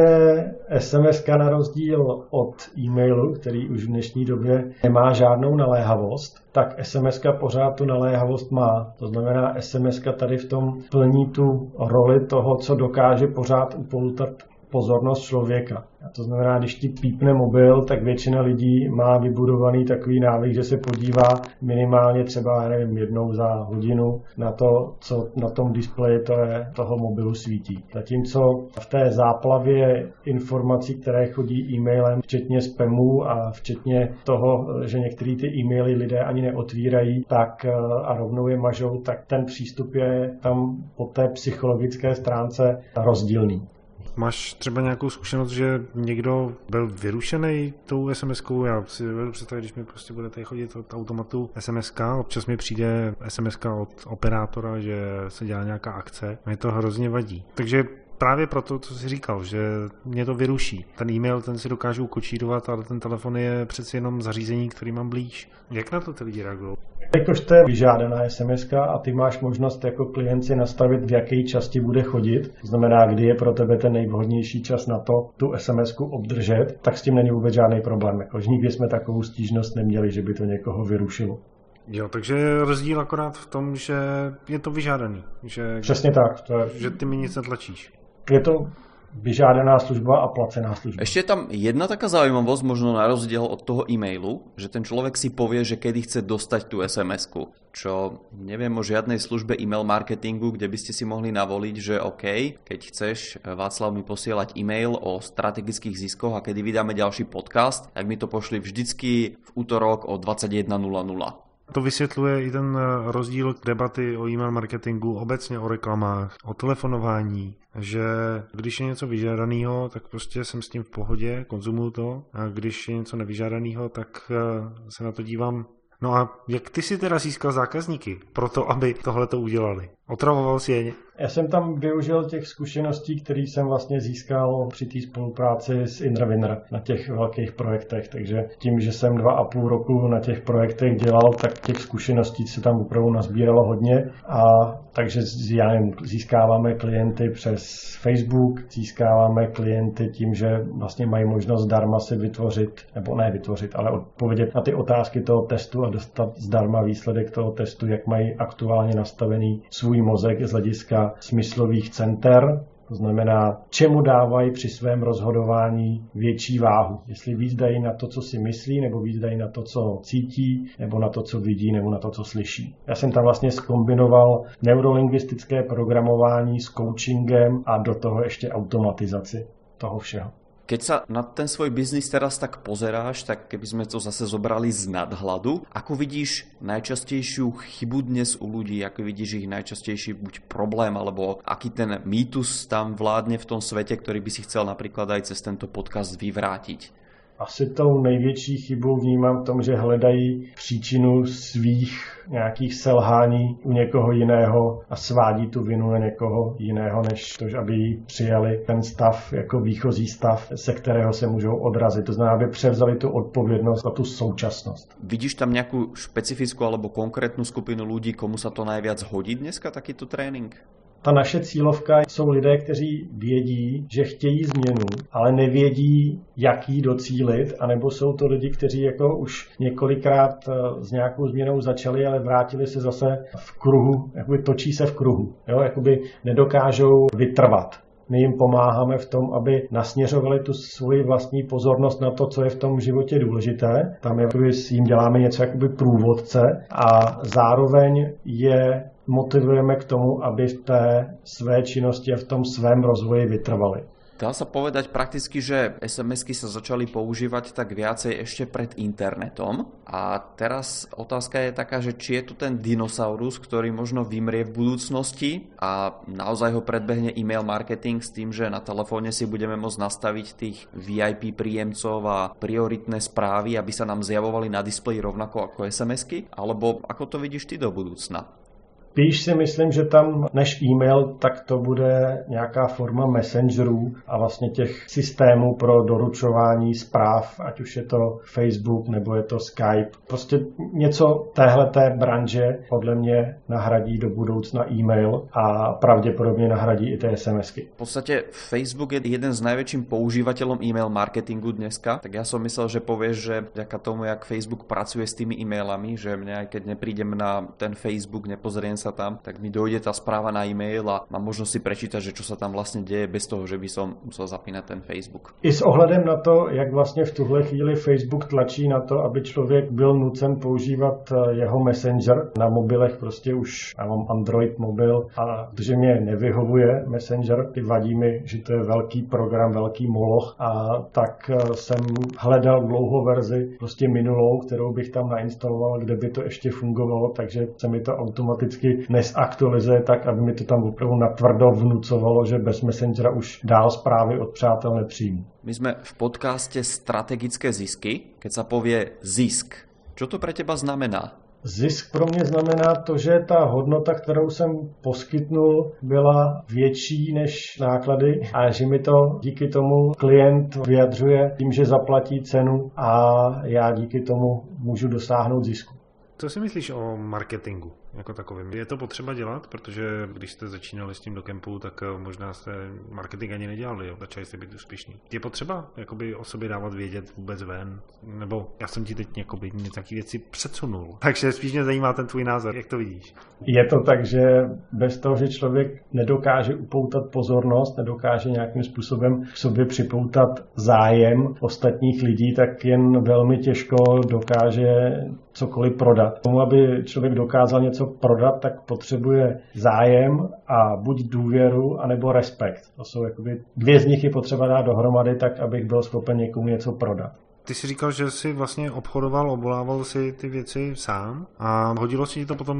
SMS na rozdíl od e-mailu, který už v dnešní době nemá žádnou naléhavost, tak SMS pořád tu naléhavost má. To znamená, SMS tady v tom plní tu roli toho, co dokáže pořád upoutat pozornost člověka. A to znamená, když ti pípne mobil, tak většina lidí má vybudovaný takový návyk, že se podívá minimálně třeba, nevím, jednou za hodinu na to, co na tom displeji to je, toho mobilu svítí. Zatímco v té záplavě informací, které chodí e-mailem, včetně spamů a včetně toho, že některé ty e-maily lidé ani neotvírají, tak a rovnou je mažou, tak ten přístup je tam po té psychologické stránce rozdílný. Máš třeba nějakou zkušenost, že někdo byl vyrušený tou SMS-kou? Já si dovedu představit, když mi prostě bude tady chodit od automatu SMS, občas mi přijde SMS od operátora, že se dělá nějaká akce. Mě to hrozně vadí. Takže právě proto, co jsi říkal, že mě to vyruší. Ten e-mail, ten si dokážu kočírovat, ale ten telefon je přeci jenom zařízení, který mám blíž. Jak na to ty lidi reagují? Jakož to je vyžádaná SMS a ty máš možnost jako klient si nastavit, v jaké časti bude chodit. To znamená, kdy je pro tebe ten nejvhodnější čas na to tu SMS obdržet, tak s tím není vůbec žádný problém. Jako, nikdy jsme takovou stížnost neměli, že by to někoho vyrušilo. Jo, takže rozdíl akorát v tom, že je to vyžádaný. Že, Přesně tak. To je... Že ty mi nic netlačíš. Je to vyžádaná služba a placená služba. Ešte je tam jedna taká zaujímavosť, možno na rozdiel od toho e-mailu, že ten človek si povie, že kedy chce dostať tú SMS-ku. Čo neviem o žiadnej službe e-mail marketingu, kde by ste si mohli navoliť, že OK, keď chceš Václav mi posielať e-mail o strategických ziskoch a kedy vydáme ďalší podcast, tak mi to pošli vždycky v útorok o 21.00. To vysvětluje i ten rozdíl debaty o e-mail marketingu, obecně o reklamách, o telefonování, že když je něco vyžádaného, tak prostě jsem s tím v pohodě, konzumuju to a když je něco nevyžádaného, tak eh, se na to dívám No a jak ty si teda získal zákazníky pro to, aby tohle to udělali? Otravoval si je já jsem tam využil těch zkušeností, které jsem vlastně získal při té spolupráci s Indravinner na těch velkých projektech. Takže tím, že jsem dva a půl roku na těch projektech dělal, tak těch zkušeností se tam opravdu nazbíralo hodně. A takže já nevím, získáváme klienty přes Facebook, získáváme klienty tím, že vlastně mají možnost zdarma si vytvořit, nebo ne vytvořit, ale odpovědět na ty otázky toho testu a dostat zdarma výsledek toho testu, jak mají aktuálně nastavený svůj mozek z hlediska smyslových center, to znamená, čemu dávají při svém rozhodování větší váhu. Jestli víc dají na to, co si myslí, nebo víc dají na to, co cítí, nebo na to, co vidí, nebo na to, co slyší. Já jsem tam vlastně skombinoval neurolingvistické programování s coachingem a do toho ještě automatizaci toho všeho. Keď sa na ten svoj biznis teraz tak pozeráš, tak keby sme to zase zobrali z nadhľadu, ako vidíš najčastejšiu chybu dnes u ľudí, ako vidíš ich najčastejší buď problém, alebo aký ten mýtus tam vládne v tom svete, ktorý by si chcel napríklad aj cez tento podcast vyvrátiť? Asi tou největší chybou vnímám v tom, že hledají příčinu svých nějakých selhání u někoho jiného a svádí tu vinu na někoho jiného, než to, aby přijali ten stav jako výchozí stav, se kterého se můžou odrazit. To znamená, aby převzali tu odpovědnost za tu současnost. Vidíš tam nějakou specifickou alebo konkrétnu skupinu lidí, komu se to nejvíc hodí dneska, takýto trénink? Ta naše cílovka jsou lidé, kteří vědí, že chtějí změnu, ale nevědí, jak ji docílit, anebo jsou to lidi, kteří jako už několikrát eh, s nějakou změnou začali, ale vrátili se zase v kruhu, jakoby točí se v kruhu, jo, jakoby nedokážou vytrvat. My jim pomáháme v tom, aby nasměřovali tu svoji vlastní pozornost na to, co je v tom životě důležité. Tam s jim děláme něco jakoby průvodce a zároveň je motivujeme k tomu, aby v té své činnosti a v tom svém rozvoji vytrvali. Dá sa povedať prakticky, že SMS-ky sa začali používať tak viacej ešte pred internetom a teraz otázka je taká, že či je tu ten dinosaurus, ktorý možno vymrie v budúcnosti a naozaj ho predbehne e-mail marketing s tým, že na telefóne si budeme môcť nastaviť tých VIP príjemcov a prioritné správy, aby sa nám zjavovali na displeji rovnako ako SMS-ky? Alebo ako to vidíš ty do budúcna? Spíš si myslím, že tam než e-mail, tak to bude nějaká forma messengerů a vlastně těch systémů pro doručování zpráv, ať už je to Facebook nebo je to Skype. Prostě něco téhleté branže podle mě nahradí do budoucna e-mail a pravděpodobně nahradí i ty SMSky. V podstatě Facebook je jeden z najväčším používateľom e-mail marketingu dneska, tak ja som myslel, že povieš, že vďaka tomu, jak Facebook pracuje s tými e-mailami, že aj keď neprídem na ten Facebook, nepozriem sa tam, tak mi dojde tá správa na e-mail a mám možnosť si prečítať, že čo sa tam vlastne deje bez toho, že by som musel zapínať ten Facebook. I s ohledem na to, jak vlastně v tuhle chvíli Facebook tlačí na to, aby člověk byl nucen používat eh, jeho messenger na mobilech, prostě už já mám Android mobil a protože mě nevyhovuje messenger, ty vadí mi, že to je velký program, velký moloch a tak eh, jsem hledal dlouhou verzi, prostě minulou, kterou bych tam nainstaloval, kde by to ještě fungovalo, takže se mi to automaticky nesaktualizuje tak, aby mi to tam opravdu natvrdo vnucovalo, že bez Messengera už dál zprávy od přátel nepřijmu. My jsme v podcaste Strategické zisky. Keď sa povie zisk, čo to pre teba znamená? Zisk pro mě znamená to, že ta hodnota, kterou jsem poskytnul, byla větší než náklady a že mi to díky tomu klient vyjadřuje tím, že zaplatí cenu a já díky tomu můžu dosáhnout zisku. Co si myslíš o marketingu? Jako takovým. Je to potřeba dělat, protože když jste začínali s tím do kempu, tak eh, možná jste marketing ani nedělali, jo? začali jste být úspěšní. Je potřeba jakoby o sobě dávat vědět vůbec ven? Nebo já jsem ti teď jakoby nějaké věci předsunul. Takže spíš mě zajímá ten tvůj názor, jak to vidíš? Je to tak, že bez toho, že člověk nedokáže upoutat pozornost, nedokáže nějakým způsobem k sobě připoutat zájem ostatních lidí, tak jen velmi těžko dokáže cokoliv prodat. Tomu, aby člověk dokázal něco prodat, tak potřebuje zájem a buď důvěru, anebo respekt. To jsou jakoby dvě z nich je potřeba dát dohromady, tak abych byl schopen někomu něco prodat. Ty jsi říkal, že jsi vlastně obchodoval, obvolával si ty věci sám a hodilo se ti to potom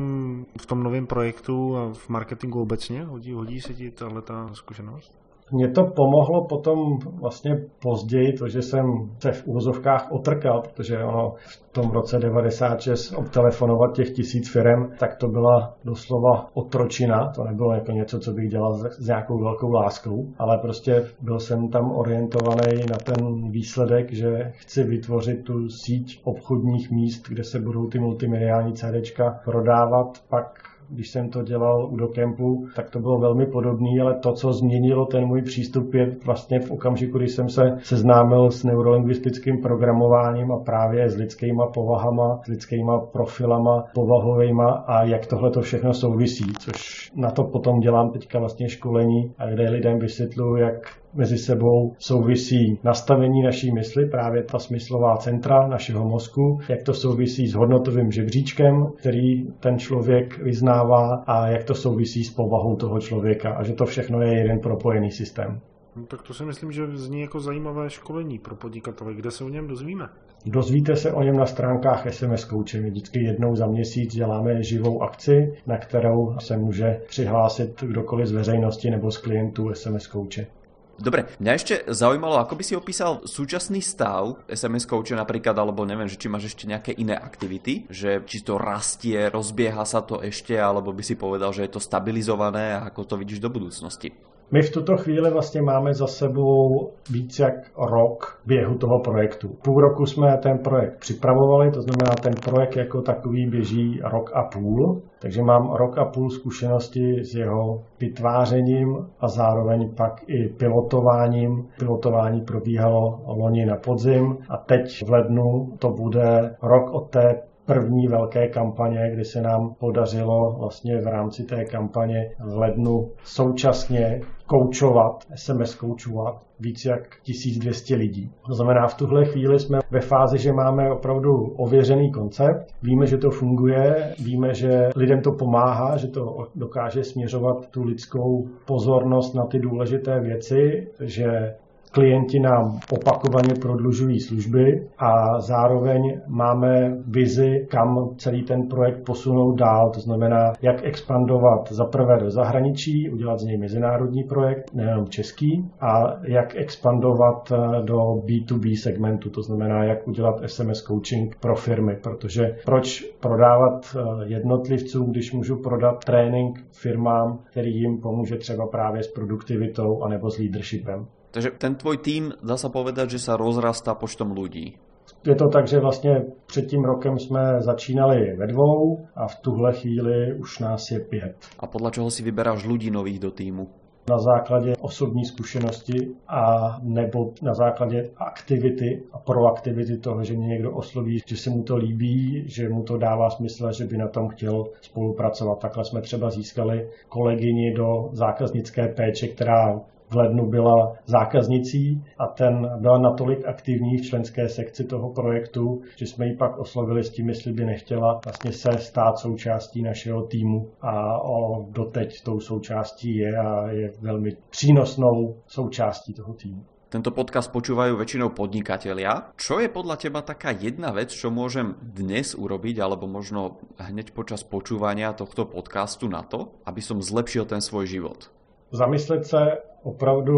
v tom novém projektu a v marketingu obecně? Hodí, hodí se ti tahle zkušenost? Mě to pomohlo potom vlastně později, to, že jsem se v úvozovkách otrkal, protože ono v tom roce 96 obtelefonovat těch tisíc firm, tak to byla doslova otročina, to nebylo jako něco, co bych dělal s nějakou velkou láskou, ale prostě byl jsem tam orientovaný na ten výsledek, že chci vytvořit tu síť obchodních míst, kde se budou ty multimediální CDčka prodávat, pak když jsem to dělal u dokempu, tak to bylo velmi podobné, ale to, co změnilo ten můj přístup, je vlastně v okamžiku, kdy jsem se seznámil s neurolingvistickým programováním a právě s lidskýma povahama, s lidskýma profilama povahovejma a jak tohle to všechno souvisí, což na to potom dělám teďka vlastně školení, a kde lidem vysvětluju, jak mezi sebou souvisí nastavení naší mysli, právě ta smyslová centra našeho mozku, jak to souvisí s hodnotovým žebříčkem, který ten člověk vyznává a jak to souvisí s povahou toho člověka a že to všechno je jeden propojený systém. No, tak to si myslím, že zní jako zajímavé školení pro podnikatele. Kde se o něm dozvíme? Dozvíte se o něm na stránkách SMS Coache. My vždycky jednou za měsíc děláme živou akci, na kterou se může přihlásit kdokoliv z veřejnosti nebo z klientů SMS Coache. Dobre, mňa ešte zaujímalo, ako by si opísal súčasný stav SMS coache napríklad, alebo neviem, že či máš ešte nejaké iné aktivity, že či to rastie, rozbieha sa to ešte, alebo by si povedal, že je to stabilizované a ako to vidíš do budúcnosti? My v tuto chvíli vlastně máme za sebou víc jak rok běhu toho projektu. Půl roku jsme ten projekt připravovali, to znamená, ten projekt jako takový běží rok a půl, takže mám rok a půl zkušenosti s jeho vytvářením a zároveň pak i pilotováním. Pilotování probíhalo loni na podzim a teď v lednu to bude rok od té první velké kampaně, kdy se nám podařilo vlastně v rámci té kampaně v lednu současně koučovat, SMS koučovat víc jak 1200 lidí. To znamená, v tuhle chvíli jsme ve fázi, že máme opravdu ověřený koncept, víme, že to funguje, víme, že lidem to pomáhá, že to dokáže směřovat tu lidskou pozornost na ty důležité věci, že klienti nám opakovaně prodlužují služby a zároveň máme vizi, kam celý ten projekt posunout dál. To znamená, jak expandovat za prvé do zahraničí, udělat z něj mezinárodní projekt, nejenom český, a jak expandovat eh, do B2B segmentu, to znamená, jak udělat SMS coaching pro firmy, protože proč prodávat eh, jednotlivcům, když můžu prodat trénink firmám, který jim pomůže třeba právě s produktivitou anebo s leadershipem. Takže ten tvoj tým, dá sa povedať, že sa rozrastá počtom ľudí. Je to tak, že vlastně před tím rokem jsme začínali ve dvou a v tuhle chvíli už nás je pět. A podle čeho si vyberáš ľudí nových do týmu? Na základě osobní zkušenosti a nebo na základě aktivity a proaktivity toho, že mě někdo osloví, že se mu to líbí, že mu to dává smysl, že by na tom chtěl spolupracovat. Takhle jsme třeba získali kolegyni do zákaznické péče, která v lednu byla zákaznicí a ten byla natolik aktivní v členské sekci toho projektu, že jsme ji pak oslovili s tím, jestli by nechtěla vlastně se stát součástí našeho týmu a o, doteď tou součástí je a je velmi přínosnou součástí toho týmu. Tento podcast počúvajú väčšinou podnikatelia. Čo je podľa teba taká jedna vec, čo môžem dnes urobiť, alebo možno hneď počas počúvania tohto podcastu na to, aby som zlepšil ten svoj život? Zamyslet se opravdu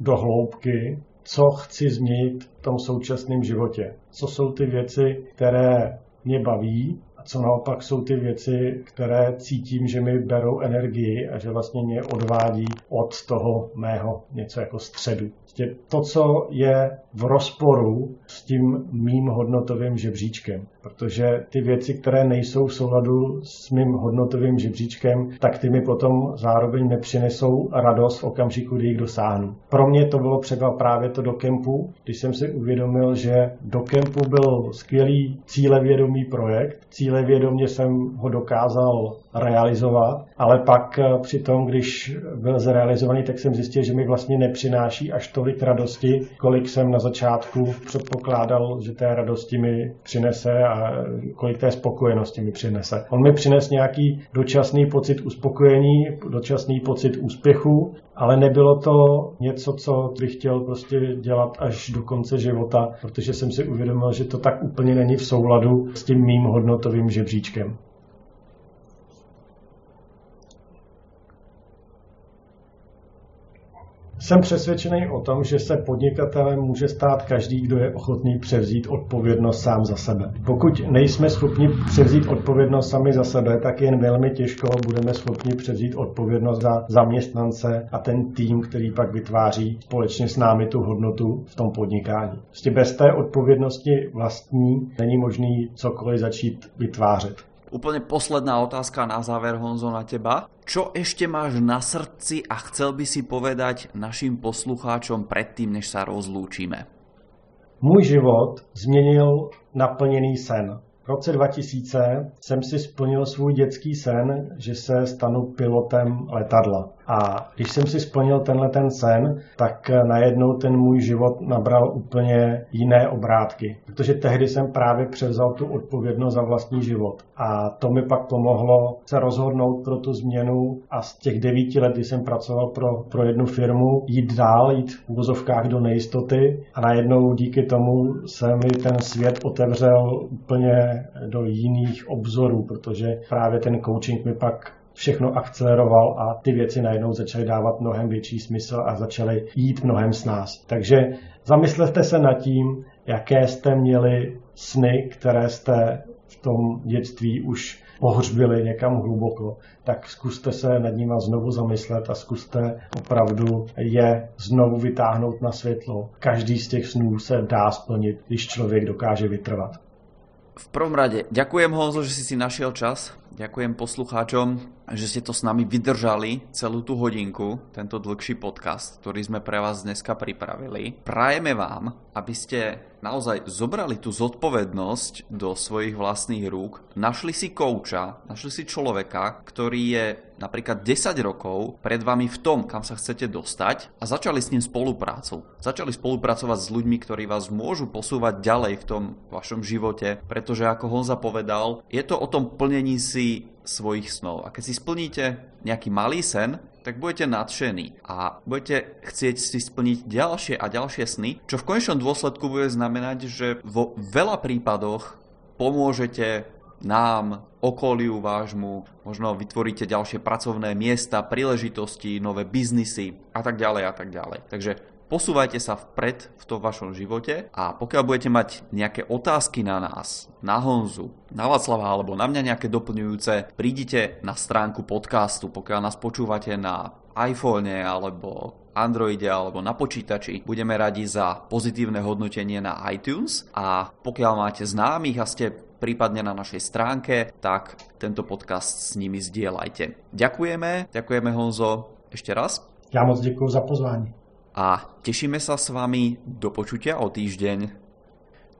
do hloubky, co chci změnit v tom současném životě. Co jsou ty věci, které mě baví a co naopak jsou ty věci, které cítím, že mi berou energii a že vlastně mě odvádí od toho mého něco jako středu. Prostě to, co je v rozporu s tím mým hodnotovým žebříčkem. Protože ty věci, které nejsou v souladu s mým hodnotovým žebříčkem, tak ty mi potom zároveň nepřinesou radost v okamžiku, kdy jich dosáhnu. Pro mě to bylo třeba právě to do kempu, když jsem si uvědomil, že do kempu byl skvělý cílevědomý projekt. Cílevědomě jsem ho dokázal realizovat, ale pak eh, při tom, když byl zrealizovaný, tak jsem zjistil, že mi vlastně nepřináší až tolik radosti, kolik jsem na začátku předpokládal, že té radosti mi přinese a kolik té spokojenosti mi přinese. On mi přines nějaký dočasný pocit uspokojení, dočasný pocit úspěchu, ale nebylo to něco, co bych chtěl prostě dělat až do konce života, protože jsem si uvědomil, že to tak úplně není v souladu s tím mým hodnotovým žebříčkem. Jsem přesvědčený o tom, že se podnikatelem může stát každý, kdo je ochotný převzít odpovědnost sám za sebe. Pokud nejsme schopni převzít odpovědnost sami za sebe, tak jen velmi těžko budeme schopni převzít odpovědnost za zaměstnance a ten tým, který pak vytváří společně s námi tu hodnotu v tom podnikání. Prostě bez té odpovědnosti vlastní není možný cokoliv začít vytvářet. Úplne posledná otázka na záver, Honzo, na teba. Čo ešte máš na srdci a chcel by si povedať našim poslucháčom predtým, než sa rozlúčime? Můj život změnil naplněný sen. V roce 2000 jsem si splnil svůj dětský sen, že se stanu pilotem letadla. A když jsem si splnil tenhle ten sen, tak najednou ten můj život nabral úplně jiné obrátky. Protože tehdy jsem právě převzal tu odpovědnost za vlastní život. A to mi pak pomohlo se rozhodnout pro tu změnu a z těch devíti let, kdy jsem pracoval pro, pro jednu firmu, jít dál, jít v úvozovkách do nejistoty a najednou díky tomu se mi ten svět otevřel úplně do jiných obzorů, protože právě ten coaching mi pak všechno akceleroval a ty věci najednou začaly dávat mnohem větší smysl a začaly jít mnohem s nás. Takže zamyslete se nad tím, jaké jste měli sny, které jste v tom dětství už pohřbili někam hluboko, tak zkuste se nad nimi znovu zamyslet a zkuste opravdu je znovu vytáhnout na světlo. Každý z těch snů se dá splnit, když člověk dokáže vytrvat. V prvom rade ďakujem Honzo, že si si našiel čas. Ďakujem poslucháčom, že ste to s nami vydržali celú tú hodinku, tento dlhší podcast, ktorý sme pre vás dneska pripravili. Prajeme vám, aby ste naozaj zobrali tú zodpovednosť do svojich vlastných rúk, našli si kouča, našli si človeka, ktorý je napríklad 10 rokov pred vami v tom, kam sa chcete dostať a začali s ním spoluprácu. Začali spolupracovať s ľuďmi, ktorí vás môžu posúvať ďalej v tom vašom živote, pretože ako Honza povedal, je to o tom plnení si svojich snov. A keď si splníte nejaký malý sen, tak budete nadšení a budete chcieť si splniť ďalšie a ďalšie sny, čo v konečnom dôsledku bude znamenať, že vo veľa prípadoch pomôžete nám, okoliu vášmu, možno vytvoríte ďalšie pracovné miesta, príležitosti, nové biznisy a tak ďalej a tak ďalej. Takže posúvajte sa vpred v tom vašom živote a pokiaľ budete mať nejaké otázky na nás, na Honzu, na Václava alebo na mňa nejaké doplňujúce, prídite na stránku podcastu, pokiaľ nás počúvate na iPhone alebo Androide alebo na počítači. Budeme radi za pozitívne hodnotenie na iTunes a pokiaľ máte známych a ste prípadne na našej stránke, tak tento podcast s nimi zdieľajte. Ďakujeme, ďakujeme Honzo ešte raz. Ja moc ďakujem za pozvání. A tešíme sa s vami do počutia o týždeň.